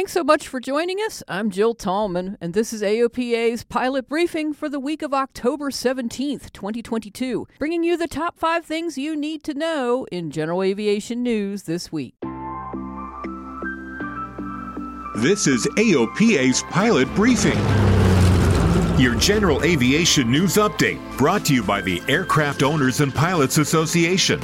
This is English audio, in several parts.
Thanks so much for joining us. I'm Jill Tallman, and this is AOPA's pilot briefing for the week of October 17th, 2022, bringing you the top five things you need to know in general aviation news this week. This is AOPA's pilot briefing. Your general aviation news update brought to you by the Aircraft Owners and Pilots Association.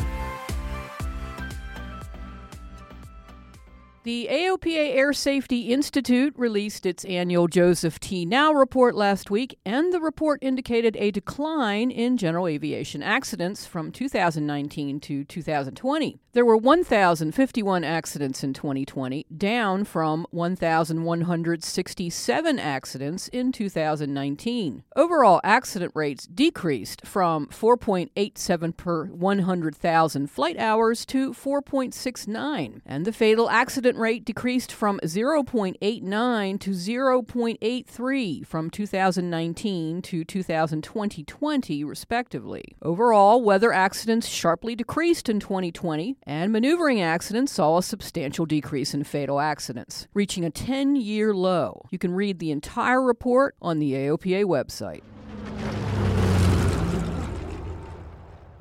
Air Safety Institute released its annual Joseph T. Nall report last week, and the report indicated a decline in general aviation accidents from 2019 to 2020. There were 1,051 accidents in 2020, down from 1,167 accidents in 2019. Overall accident rates decreased from 4.87 per 100,000 flight hours to 4.69, and the fatal accident rate decreased from 0.89 to 0.83 from 2019 to 2020, respectively. Overall, weather accidents sharply decreased in 2020, and maneuvering accidents saw a substantial decrease in fatal accidents, reaching a 10 year low. You can read the entire report on the AOPA website.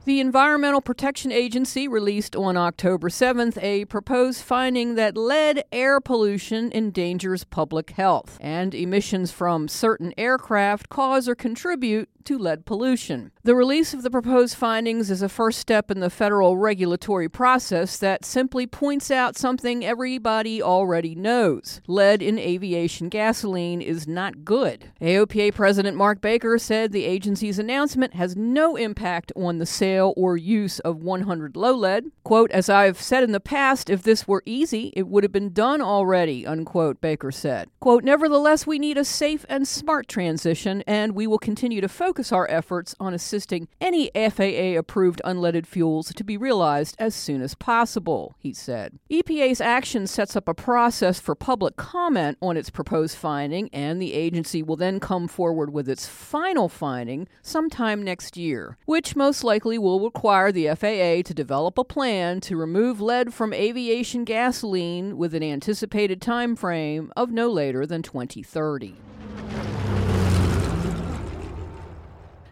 The Environmental Protection Agency released on October 7th a proposed finding that lead air pollution endangers public health, and emissions from certain aircraft cause or contribute to lead pollution. The release of the proposed findings is a first step in the federal regulatory process that simply points out something everybody already knows. Lead in aviation gasoline is not good. AOPA President Mark Baker said the agency's announcement has no impact on the sale or use of 100 low lead. Quote, as I've said in the past, if this were easy, it would have been done already, unquote, Baker said. Quote, nevertheless, we need a safe and smart transition, and we will continue to focus focus our efforts on assisting any FAA approved unleaded fuels to be realized as soon as possible, he said. EPA's action sets up a process for public comment on its proposed finding, and the agency will then come forward with its final finding sometime next year, which most likely will require the FAA to develop a plan to remove lead from aviation gasoline with an anticipated time frame of no later than 2030.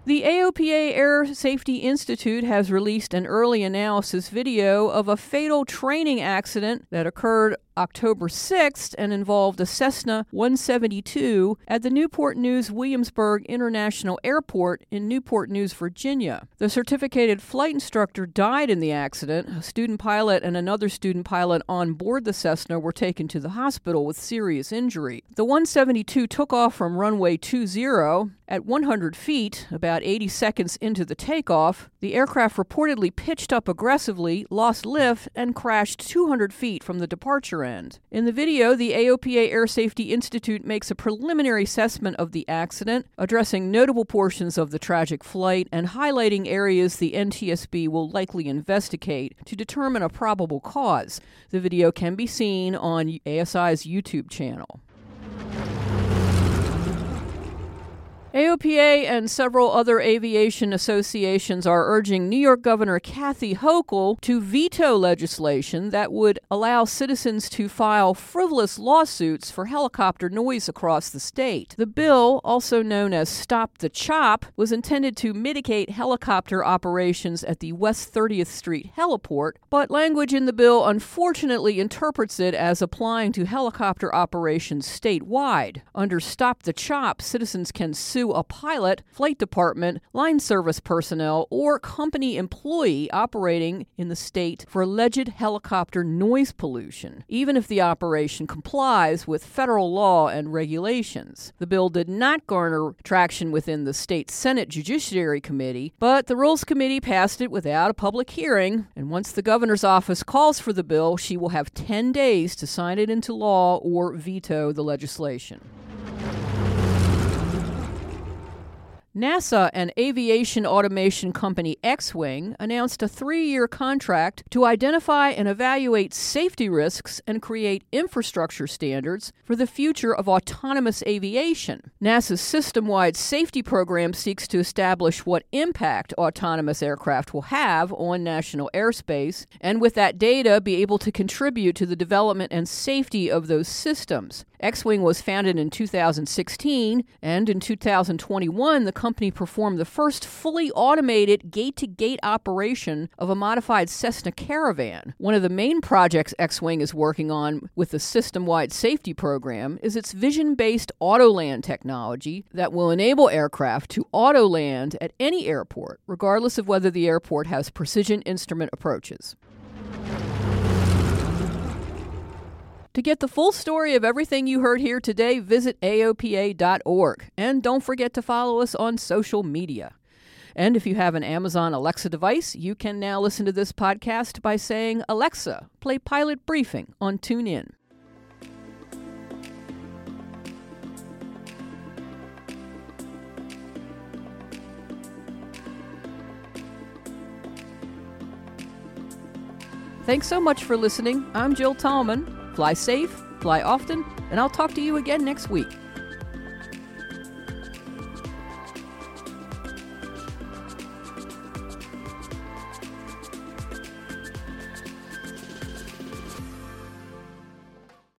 The AOPA Air Safety Institute has released an early analysis video of a fatal training accident that occurred October 6th and involved a Cessna 172 at the Newport News Williamsburg International Airport in Newport News, Virginia. The certificated flight instructor died in the accident. A student pilot and another student pilot on board the Cessna were taken to the hospital with serious injury. The 172 took off from runway 20 at 100 feet, about 80 seconds into the takeoff. The aircraft reportedly pitched up aggressively, lost lift, and crashed 200 feet from the departure end. In the video, the AOPA Air Safety Institute makes a preliminary assessment of the accident, addressing notable portions of the tragic flight and highlighting areas the NTSB will likely investigate to determine a probable cause. The video can be seen on ASI's YouTube channel. AOPA and several other aviation associations are urging New York Governor Kathy Hochul to veto legislation that would allow citizens to file frivolous lawsuits for helicopter noise across the state. The bill, also known as Stop the Chop, was intended to mitigate helicopter operations at the West 30th Street heliport, but language in the bill unfortunately interprets it as applying to helicopter operations statewide. Under Stop the Chop, citizens can sue sue a pilot, flight department, line service personnel, or company employee operating in the state for alleged helicopter noise pollution, even if the operation complies with federal law and regulations. The bill did not garner traction within the state Senate Judiciary Committee, but the Rules Committee passed it without a public hearing, and once the governor's office calls for the bill, she will have 10 days to sign it into law or veto the legislation. NASA and aviation automation company X Wing announced a three year contract to identify and evaluate safety risks and create infrastructure standards for the future of autonomous aviation. NASA's system wide safety program seeks to establish what impact autonomous aircraft will have on national airspace, and with that data, be able to contribute to the development and safety of those systems. X Wing was founded in 2016, and in 2021, the company performed the first fully automated gate to gate operation of a modified Cessna Caravan. One of the main projects X Wing is working on with the system wide safety program is its vision based autoland technology that will enable aircraft to auto land at any airport, regardless of whether the airport has precision instrument approaches. To get the full story of everything you heard here today, visit AOPA.org. And don't forget to follow us on social media. And if you have an Amazon Alexa device, you can now listen to this podcast by saying, Alexa, play Pilot Briefing on TuneIn. Thanks so much for listening. I'm Jill Tallman. Fly safe, fly often, and I'll talk to you again next week.